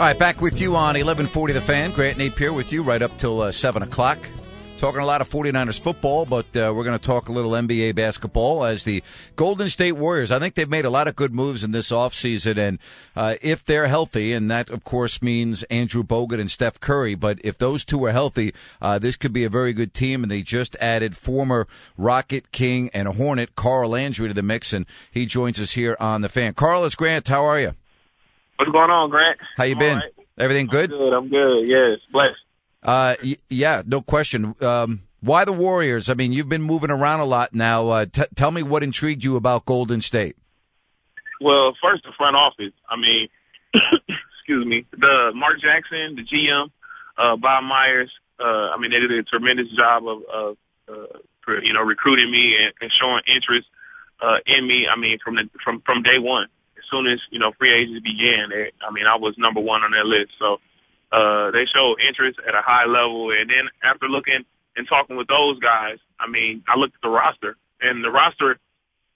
All right, back with you on 1140 The Fan. Grant Napier with you right up till uh, 7 o'clock. Talking a lot of 49ers football, but uh, we're going to talk a little NBA basketball as the Golden State Warriors. I think they've made a lot of good moves in this offseason, and uh, if they're healthy, and that, of course, means Andrew Bogut and Steph Curry, but if those two are healthy, uh, this could be a very good team, and they just added former Rocket, King, and Hornet Carl Landry to the mix, and he joins us here on The Fan. Carl, Grant. How are you? What's going on, Grant? How you been? Right. Everything good? I'm good. I'm good. Yes, blessed. Uh, y- yeah, no question. Um, why the Warriors? I mean, you've been moving around a lot now. Uh, t- tell me what intrigued you about Golden State. Well, first the front office. I mean, excuse me, the Mark Jackson, the GM, uh, Bob Myers. Uh, I mean, they did a tremendous job of, of uh, for, you know, recruiting me and, and showing interest uh, in me. I mean, from the, from from day one. Soon as you know free agency began, they, I mean, I was number one on their list. So uh, they showed interest at a high level. And then after looking and talking with those guys, I mean, I looked at the roster, and the roster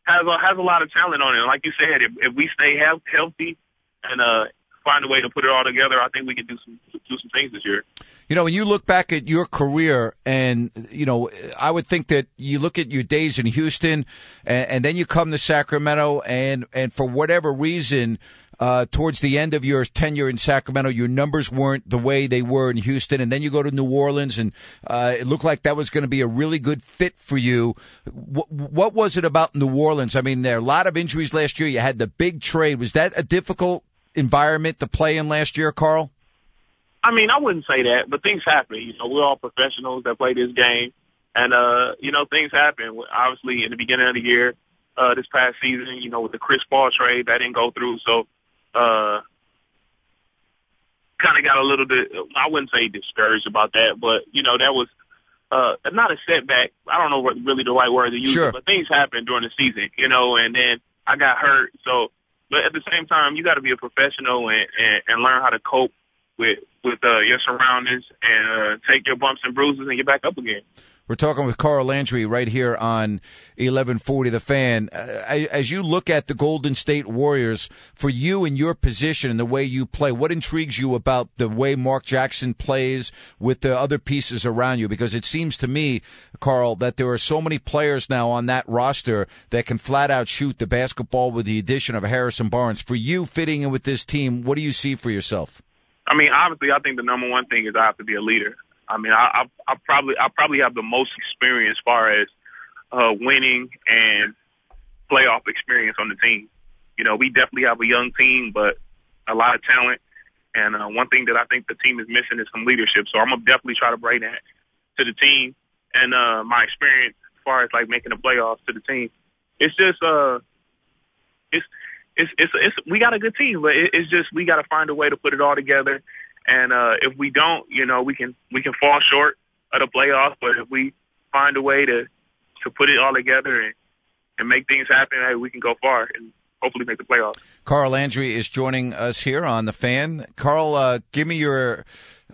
has a, has a lot of talent on it. Like you said, if, if we stay health, healthy and uh, find a way to put it all together, I think we can do some do some things this year. You know, when you look back at your career, and you know, I would think that you look at your days in Houston, and, and then you come to Sacramento, and and for whatever reason, uh, towards the end of your tenure in Sacramento, your numbers weren't the way they were in Houston, and then you go to New Orleans, and uh, it looked like that was going to be a really good fit for you. What, what was it about New Orleans? I mean, there are a lot of injuries last year. You had the big trade. Was that a difficult environment to play in last year, Carl? I mean, I wouldn't say that, but things happen. You know, we're all professionals that play this game, and uh, you know, things happen. Obviously, in the beginning of the year, uh, this past season, you know, with the Chris Paul trade, that didn't go through, so uh, kind of got a little bit. I wouldn't say discouraged about that, but you know, that was uh, not a setback. I don't know what really the right word to use, Sure. but things happen during the season, you know, and then I got hurt, so. But at the same time, you got to be a professional and, and, and learn how to cope with with uh, your surroundings and uh, take your bumps and bruises and get back up again. We're talking with Carl Landry right here on 1140 The Fan. Uh, as you look at the Golden State Warriors, for you and your position and the way you play, what intrigues you about the way Mark Jackson plays with the other pieces around you? Because it seems to me, Carl, that there are so many players now on that roster that can flat out shoot the basketball with the addition of Harrison Barnes. For you fitting in with this team, what do you see for yourself? I mean, obviously, I think the number one thing is I have to be a leader. I mean, I, I, I probably I probably have the most experience as far as uh, winning and playoff experience on the team. You know, we definitely have a young team, but a lot of talent. And uh, one thing that I think the team is missing is some leadership. So I'm gonna definitely try to bring that to the team and uh, my experience as far as like making the playoffs to the team. It's just uh, it's it's it's, we got a good team, but it, it's just we got to find a way to put it all together. And uh, if we don't, you know, we can we can fall short of the playoffs. But if we find a way to to put it all together and and make things happen, hey, we can go far and hopefully make the playoffs. Carl Landry is joining us here on the fan. Carl, uh, give me your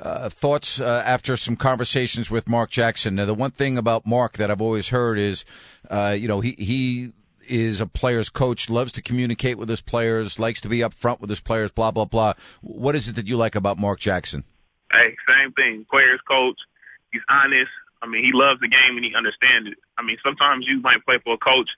uh, thoughts uh, after some conversations with Mark Jackson. Now, the one thing about Mark that I've always heard is, uh, you know, he he is a player's coach, loves to communicate with his players, likes to be up front with his players, blah blah blah. What is it that you like about Mark Jackson? Hey, same thing. Players coach. He's honest. I mean, he loves the game and he understands it. I mean, sometimes you might play for a coach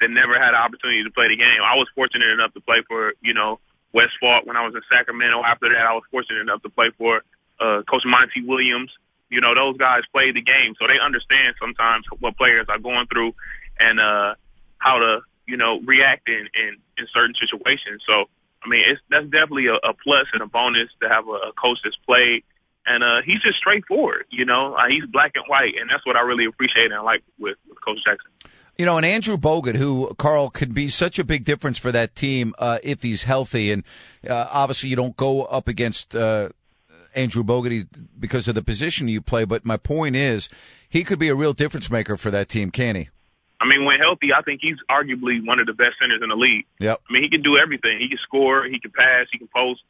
that never had an opportunity to play the game. I was fortunate enough to play for, you know, West when I was in Sacramento. After that, I was fortunate enough to play for uh, Coach Monty Williams. You know, those guys played the game, so they understand sometimes what players are going through and uh, how to, you know, react in, in, in certain situations. So, I mean, it's that's definitely a, a plus and a bonus to have a, a coach that's played. And uh, he's just straightforward, you know. Uh, he's black and white, and that's what I really appreciate and like with, with Coach Jackson. You know, and Andrew Bogut, who Carl could be such a big difference for that team uh, if he's healthy, and uh, obviously you don't go up against uh, Andrew Bogut because of the position you play. But my point is, he could be a real difference maker for that team, can he? I mean, when healthy, I think he's arguably one of the best centers in the league. Yep. I mean, he can do everything. He can score, he can pass, he can post,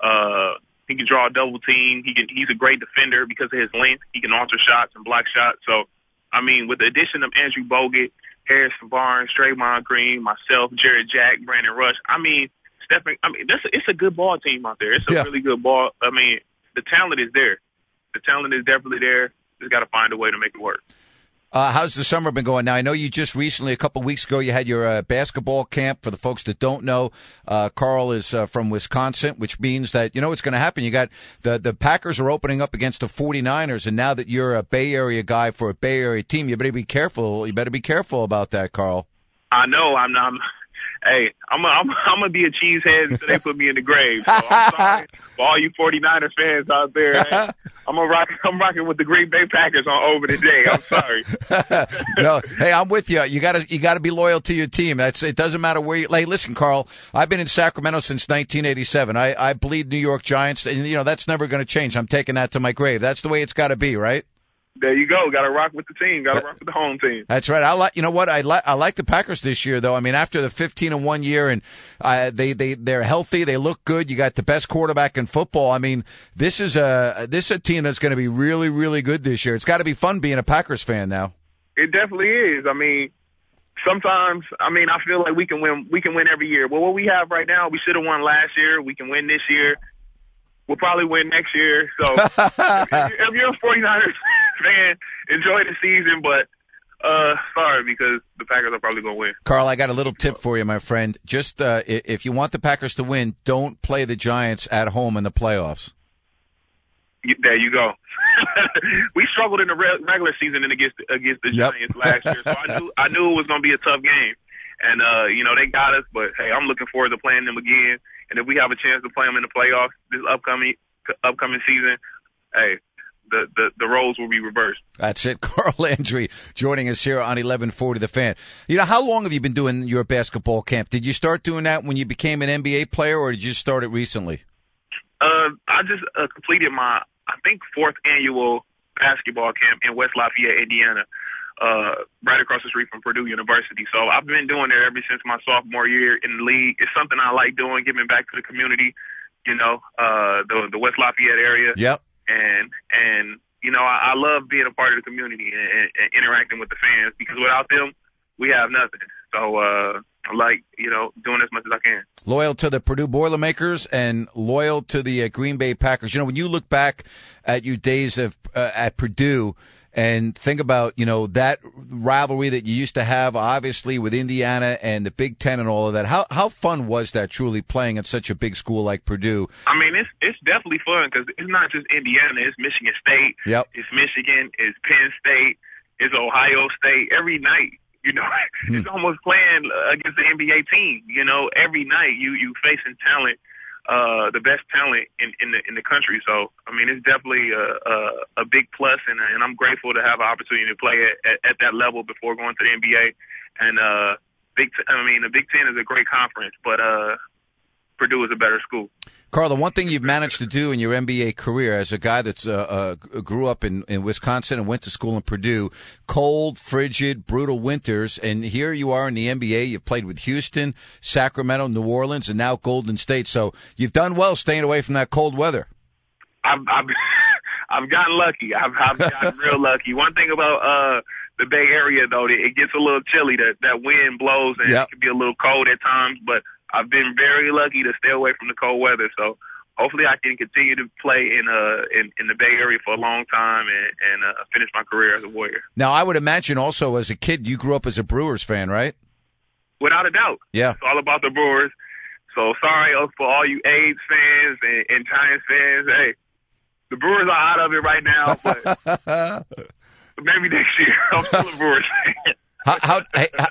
uh, he can draw a double team. He can. He's a great defender because of his length. He can alter shots and block shots. So, I mean, with the addition of Andrew Bogut, Harrison Barnes, Draymond Green, myself, Jarrett Jack, Brandon Rush, I mean, Stephen, I mean, that's it's a good ball team out there. It's a Yeah. really good ball. I mean, the talent is there. The talent is definitely there. Just got to find a way to make it work. Uh, how's the summer been going? Now, I know you just recently, a couple weeks ago, you had your uh, basketball camp. For the folks that don't know, uh, Carl is uh, from Wisconsin, which means that, you know what's going to happen. You got the, the Packers are opening up against the 49ers, and now that you're a Bay Area guy for a Bay Area team, you better be careful. You better be careful about that, Carl. I know. I'm. I'm hey, I'm. A, I'm. I'm gonna be a cheesehead until they put me in the grave. So I'm sorry for all you 49er fans out there. Hey, I'm a rock. I'm rocking with the Green Bay Packers on over today. I'm sorry. no, hey, I'm with you. You gotta, you gotta be loyal to your team. That's, it doesn't matter where you, like, listen, Carl, I've been in Sacramento since 1987. I, I bleed New York Giants and, you know, that's never going to change. I'm taking that to my grave. That's the way it's gotta be, right? There you go. Got to rock with the team. Got to rock with the home team. That's right. I like, you know what? I like, I like the Packers this year, though. I mean, after the 15 and one year and, uh, they, they, they're healthy. They look good. You got the best quarterback in football. I mean, this is a, this is a team that's going to be really, really good this year. It's got to be fun being a Packers fan now. It definitely is. I mean, sometimes I mean I feel like we can win. We can win every year. Well, what we have right now, we should have won last year. We can win this year. We'll probably win next year. So if, you're- a 49ers fan, enjoy the season. But uh, sorry because the Packers are probably going to win. Carl, I got a little tip for you, my friend. Just uh, if you want the Packers to win, don't play the Giants at home in the playoffs. There you go. we struggled in the regular season and against against the Yep. Giants last year, so I knew I knew it was going to be a tough game. And uh, you know they got us, but hey, I'm looking forward to playing them again. And if we have a chance to play them in the playoffs this upcoming upcoming season, hey, the the, the roles will be reversed. That's it. Carl Landry joining us here on 1140 The Fan. You know, how long have you been doing your basketball camp? Did you start doing that when you became an NBA player, or did you start it recently? Uh, I just uh, completed my, I think, fourth annual basketball camp in West Lafayette, Indiana, uh, right across the street from Purdue University. So I've been doing it ever since my sophomore year in the league. It's something I like doing, giving back to the community, you know, uh, the, the West Lafayette area. Yep. And, and, you know, I, I love being a part of the community and, and, and interacting with the fans because without them, we have nothing. So, uh, like, you know, doing as much as I can. Loyal to the Purdue Boilermakers and loyal to the uh, Green Bay Packers. You know, when you look back at your days of uh, at Purdue and think about, you know, that rivalry that you used to have, obviously with Indiana and the Big Ten and all of that. How how fun was that? Truly playing at such a big school like Purdue. I mean, it's it's definitely fun because it's not just Indiana. It's Michigan State. Yep. It's Michigan. It's Penn State. It's Ohio State. Every night, you know, it's almost playing against the NBA team. You know, every night you you facing talent, uh, the best talent in in the in the country. So, I mean, it's definitely a a, a big plus, and and I'm grateful to have an opportunity to play at, at at that level before going to the NBA. And uh, Big, T- I mean, the Big Ten is a great conference, but uh, Purdue is a better school. Carl, the one thing you've managed to do in your NBA career as a guy that's uh, uh, grew up in, in Wisconsin and went to school in Purdue, cold, frigid, brutal winters, and here you are in the NBA. You've played with Houston, Sacramento, New Orleans, and now Golden State. So you've done well staying away from that cold weather. I've I've I've gotten lucky. I've I've gotten real lucky. One thing about uh the Bay Area though, it it gets a little chilly. That that wind blows and Yep. it can be a little cold at times. But I've been very lucky to stay away from the cold weather. So hopefully I can continue to play in uh in, in the Bay Area for a long time and and uh, finish my career as a Warrior. Now, I would imagine also as a kid, you grew up as a Brewers fan, right? Without a doubt. Yeah. It's all about the Brewers. So sorry uh, for all you A's fans and, and Giants fans. Hey, the Brewers are out of it right now, but maybe next year. I'm still a Brewers fan. How, how,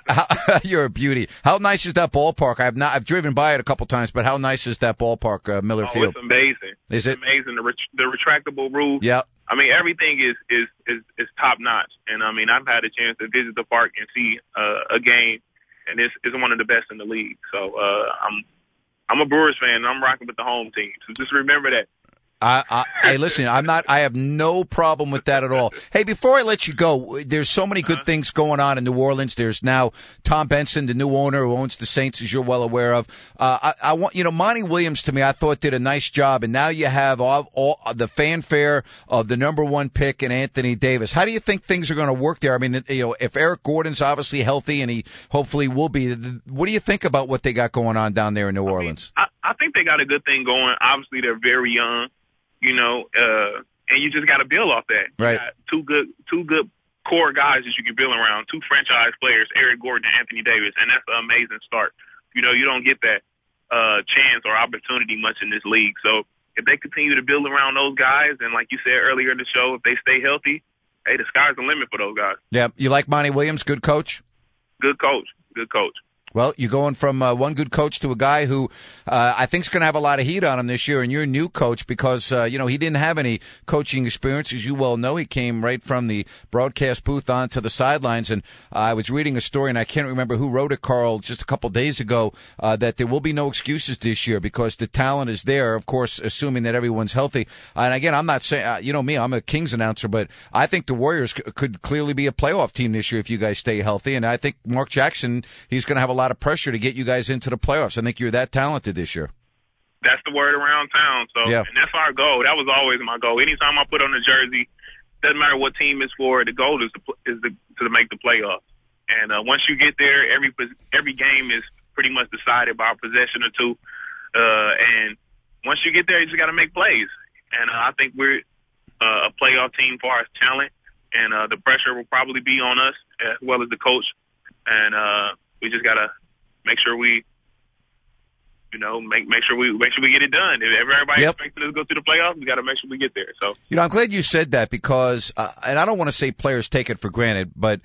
how, how you're a beauty. How nice is that ballpark? I've not, I've driven by it a couple times, but how nice is that ballpark, uh, Miller Oh, Field? it's amazing. Is It's it? amazing? The, ret- the retractable roof. Yeah. I mean, everything is is is, is top notch. And I mean, I've had a chance to visit the park and see uh, a game, and it's it's one of the best in the league. So uh, I'm I'm a Brewers fan. and I'm rocking with the home team. So just remember that. I, I, hey, listen, I'm not. I have no problem with that at all. Hey, before I let you go, there's so many good things going on in New Orleans. There's now Tom Benson, the new owner who owns the Saints, as you're well aware of. Uh, I, I, want you know, Monty Williams to me, I thought did a nice job, and now you have all, all the fanfare of the number one pick and Anthony Davis. How do you think things are going to work there? I mean, you know, if Eric Gordon's obviously healthy and he hopefully will be, what do you think about what they got going on down there in New Orleans? I, mean, I, I think they got a good thing going. Obviously, they're very young you know, uh, and you just got to build off that. Right. two good, two good core guys that you can build around. Two franchise players, Eric Gordon and Anthony Davis, and that's an amazing start. You know, you don't get that uh, chance or opportunity much in this league. So if they continue to build around those guys, and like you said earlier in the show, if they stay healthy, hey, the sky's the limit for those guys. Yeah, you like Monty Williams, good coach. Good coach, good coach. Well, you're going from uh, one good coach to a guy who uh, I think is going to have a lot of heat on him this year, and you're a new coach because uh, you know he didn't have any coaching experience, as you well know. He came right from the broadcast booth onto the sidelines, and I was reading a story, and I can't remember who wrote it, Carl, just a couple days ago, uh, that there will be no excuses this year because the talent is there. Of course, assuming that everyone's healthy. And again, I'm not saying uh, you know me, I'm a Kings announcer, but I think the Warriors c- could clearly be a playoff team this year if you guys stay healthy, and I think Mark Jackson he's going to have a lot of pressure to get you guys into the playoffs. I think you're that talented this year. That's the word around town. So, yeah. and that's our goal. That was always my goal. Anytime I put on a jersey, doesn't matter what team it's for. The goal is to is to, to make the playoffs. And uh, once you get there, every every game is pretty much decided by a possession or two. Uh, and once you get there, you just got to make plays. And uh, I think we're uh, a playoff team for our talent, and uh, the pressure will probably be on us as well as the coach. And uh, we just got to make sure we, you know, make make sure we make sure we get it done. If everybody yep. expects us to go through the playoffs, we got to make sure we get there. So, you know, I'm glad you said that because, uh, and I don't want to say players take it for granted, but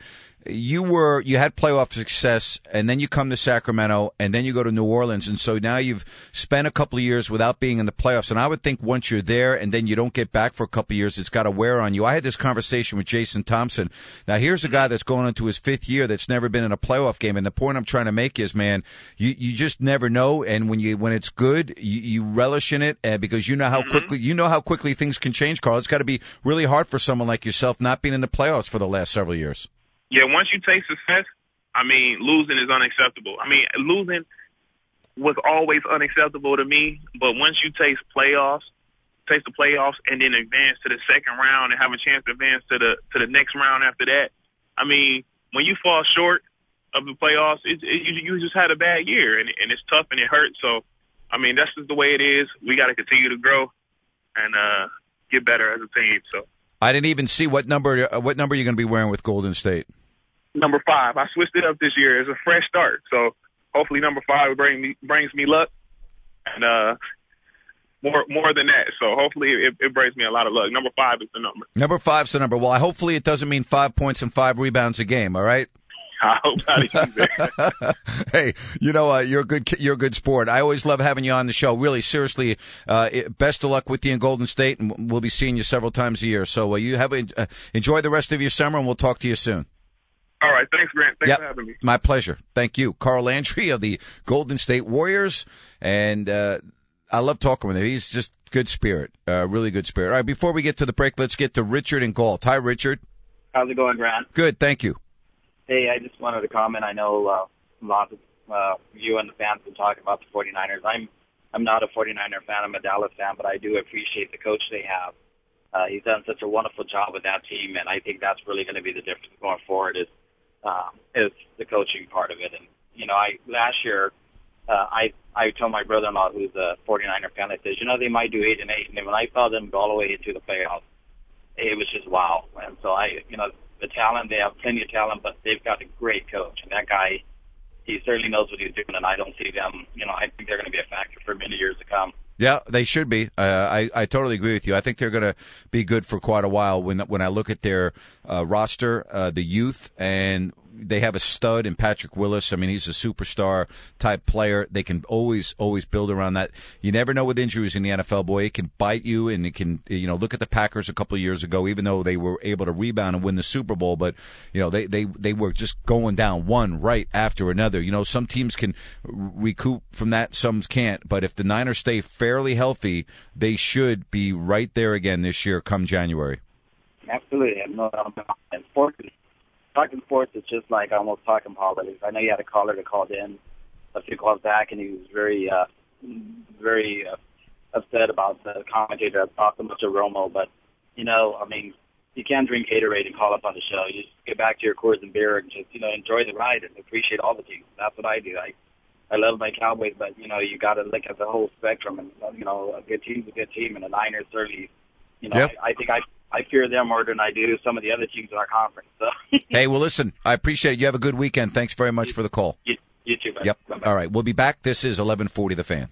you were you had playoff success and then you come to Sacramento and then you go to New Orleans and so now you've spent a couple of years without being in the playoffs and I would think once you're there and then you don't get back for a couple of years it's got to wear on you. I had this conversation with Jason Thompson. Now here's a guy that's going into his fifth year that's never been in a playoff game and the point I'm trying to make is man you you just never know and when you when it's good you, you relish in it because you know how mm-hmm. quickly you know how quickly things can change Carl. It's got to be really hard for someone like yourself not being in the playoffs for the last several years yeah, once you taste success, I mean, losing is unacceptable. I mean, losing was always unacceptable to me, but once you taste playoffs, taste the playoffs, and then advance to the second round and have a chance to advance to the to the next round after that, I mean, when you fall short of the playoffs, it, it, you, you just had a bad year, and, and it's tough and it hurts. So, I mean, that's just the way it is. We got to continue to grow and uh, get better as a team. So. I didn't even see what number. Uh, what number you're going to be wearing with Golden State? Number five. I switched it up this year. It's a fresh start, so hopefully number five bring me, brings me luck, and uh, more more than that. So hopefully it, it, brings me a lot of luck. Number five is the number. Number five's the number. Well, hopefully it doesn't mean five points and five rebounds a game. All right. I hope not hey, you know, uh, you're a good, you're a good sport. I always love having you on the show. Really, seriously, uh, best of luck with you in Golden State, and we'll be seeing you several times a year. So uh, you have uh, enjoy the rest of your summer, and we'll talk to you soon. All right, thanks, Grant. Thanks yep. for having me. My pleasure. Thank you, Carl Landry of the Golden State Warriors, and uh, I love talking with him. He's just good spirit, uh, really good spirit. All right, before we get to the break, let's get to Richard and Galt. Hi, Richard. How's it going, Grant? Good, thank you. Hey, I just wanted to comment. I know uh, lots of uh, you and the fans been talking about the 49ers. I'm I'm not a 49er fan. I'm a Dallas fan, but I do appreciate the coach they have. Uh, he's done such a wonderful job with that team, and I think that's really going to be the difference going forward. Is um, is the coaching part of it. And you know, I last year uh, I I told my brother-in-law who's a 49er fan, I said, you know, they might do eight and eight, and when I saw them go all the way into the playoffs, it was just wow. And so I, you know, the talent. They have plenty of talent, but they've got a great coach, and that guy, he certainly knows what he's doing. And I don't see them. You know, I think they're going to be a factor for many years to come. Yeah, they should be. Uh, I I totally agree with you. I think they're going to be good for quite a while. When when I look at their uh, roster, uh, the youth, and they have a stud in Patrick Willis. I mean, he's a superstar type player. They can always always build around that. You never know with injuries in the NFL, boy. It can bite you, and it can you know look at the Packers a couple of years ago. Even though they were able to rebound and win the Super Bowl, but you know they they they were just going down one right after another. You know, some teams can recoup from that, some can't. But if the Niners stay fairly healthy, they should be right there again this year, come January. Absolutely, no doubt about it. Sports, talking sports is just like almost talking politics. I know you had a caller that called in a few calls back, and he was very, uh, very uh, upset about the commentator that talked much of Romo. But you know, I mean, you can't drink Gatorade and call up on the show. You just get back to your Coors and beer and just you know enjoy the ride and appreciate all the teams. That's what I do. I I love my Cowboys, but you know you got to look at the whole spectrum. And you know, a good team's a good team, and the Niners certainly. You know, Yep. I, I think I I fear them more than I do some of the other teams in our conference. So Hey, well, listen, I appreciate it. You have a good weekend. Thanks very much for the call. you, you too. man. Yep. Bye-bye. All right, we'll be back. This is 1140 The Fan.